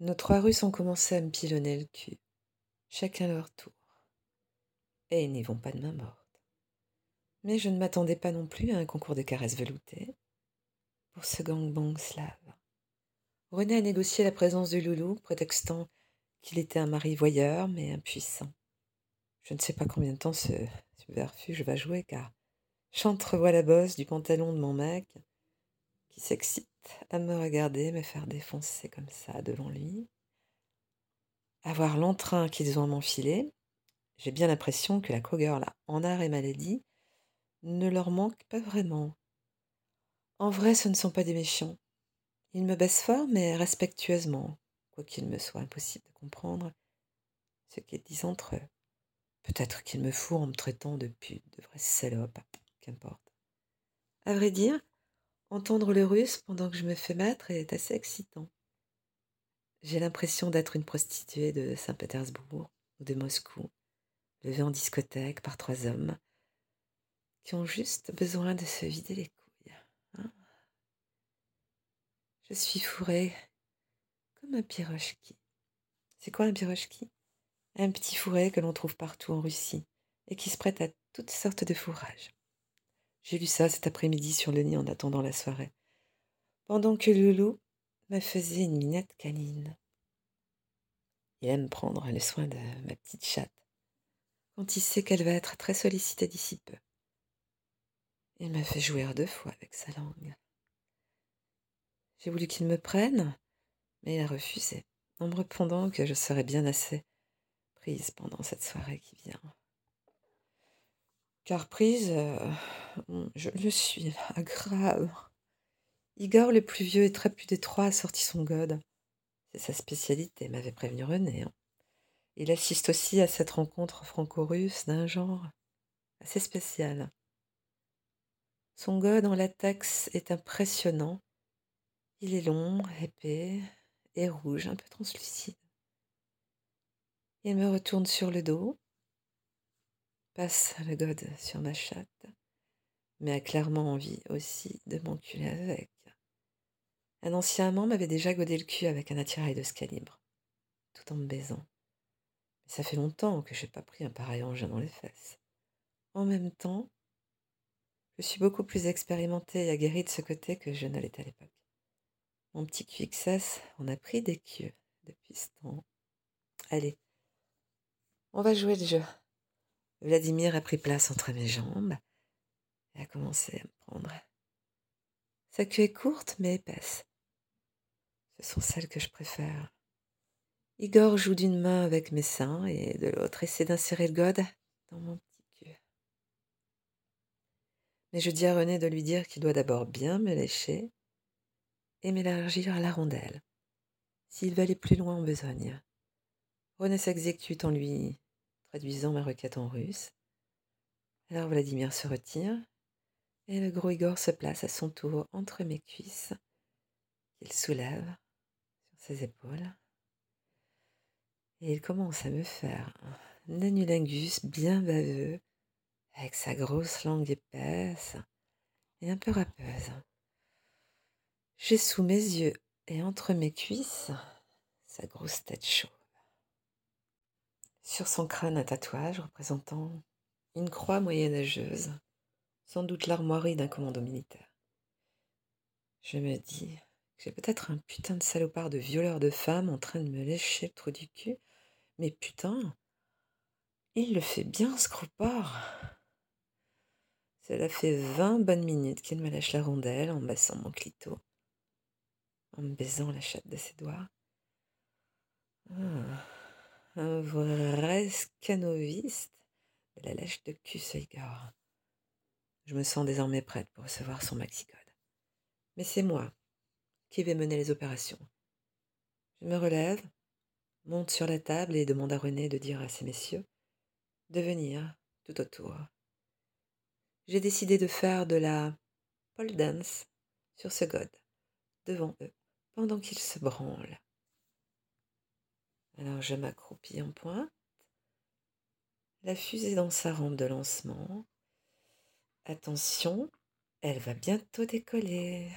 Nos trois Russes ont commencé à me pilonner le cul, chacun leur tour. Et ils n'y vont pas de main morte. Mais je ne m'attendais pas non plus à un concours de caresses veloutées pour ce gangbang slave. René a négocié la présence du loulou, prétextant qu'il était un mari voyeur, mais impuissant. Je ne sais pas combien de temps ce subverfuge va jouer, car j'entrevois la bosse du pantalon de mon mec qui s'excite à me regarder me faire défoncer comme ça devant lui. À voir l'entrain qu'ils ont à m'enfiler, j'ai bien l'impression que la là, en art et maladie, ne leur manque pas vraiment. En vrai, ce ne sont pas des méchants. Ils me baissent fort, mais respectueusement, quoiqu'il me soit impossible de comprendre ce qu'ils disent entre eux. Peut-être qu'ils me fourrent en me traitant de pute, de vraie salope, qu'importe. À vrai dire, Entendre le russe pendant que je me fais mettre est assez excitant. J'ai l'impression d'être une prostituée de Saint-Pétersbourg ou de Moscou, levée en discothèque par trois hommes qui ont juste besoin de se vider les couilles. Hein. je suis fourrée comme un pirochki. C'est quoi un pirochki? Un petit fourré que l'on trouve partout en Russie et qui se prête à toutes sortes de fourrages. J'ai lu ça cet après-midi sur le nid en attendant la soirée, pendant que Loulou me faisait une minette câline. Il aime prendre le soin de ma petite chatte, quand il sait qu'elle va être très sollicitée d'ici peu. Il m'a fait jouer deux fois avec sa langue. J'ai voulu qu'il me prenne, mais il a refusé, en me répondant que je serais bien assez prise pendant cette soirée qui vient. Car prise, euh, je le suis là, grave. Igor, le plus vieux et très plus détroit, a sorti son god. C'est sa spécialité, m'avait prévenu René. Hein. Il assiste aussi à cette rencontre franco-russe d'un genre assez spécial. Son god en latex est impressionnant. Il est long, épais et rouge, un peu translucide. Il me retourne sur le dos, passe le god sur ma chatte, mais a clairement envie aussi de m'enculer avec. Un ancien amant m'avait déjà godé le cul avec un attirail de ce calibre, tout en me baisant. Mais ça fait longtemps que je n'ai pas pris un pareil engin dans les fesses. En même temps, je suis beaucoup plus expérimentée et aguerrie de ce côté que je ne l'étais à l'époque. Mon petit QXS on a pris des queues depuis ce temps. Allez, on va jouer le jeu. Vladimir a pris place entre mes jambes et a commencé à me prendre. Sa queue est courte mais épaisse. Ce sont celles que je préfère. Igor joue d'une main avec mes seins et de l'autre essaie d'insérer le god dans mon petit cul. Mais je dis à René de lui dire qu'il doit d'abord bien me lécher et m'élargir à la rondelle, s'il veut aller plus loin en besogne. René s'exécute en lui traduisant ma requête en russe. Alors Vladimir se retire, et le gros Igor se place à son tour entre mes cuisses, qu'il soulève sur ses épaules. Et il commence à me faire un anulingus bien baveux, avec sa grosse langue épaisse et un peu râpeuse. J'ai sous mes yeux et entre mes cuisses sa grosse tête chaude. Sur son crâne un tatouage représentant une croix moyenâgeuse, sans doute l'armoirie d'un commando militaire. Je me dis que j'ai peut-être un putain de salopard de violeur de femmes en train de me lécher le trou du cul, mais putain, il le fait bien ce. Cela fait vingt bonnes minutes qu'il me lâche la rondelle en baissant mon clito, en me baisant la chatte de ses doigts. Ah un vrai scanoviste de la lèche de cul, Je me sens désormais prête pour recevoir son maxicode. Mais c'est moi qui vais mener les opérations. Je me relève, monte sur la table et demande à René de dire à ces messieurs de venir tout autour. J'ai décidé de faire de la pole dance sur ce god, devant eux, pendant qu'ils se branlent. Alors je m'accroupis en pointe, la fusée dans sa rampe de lancement. Attention, elle va bientôt décoller.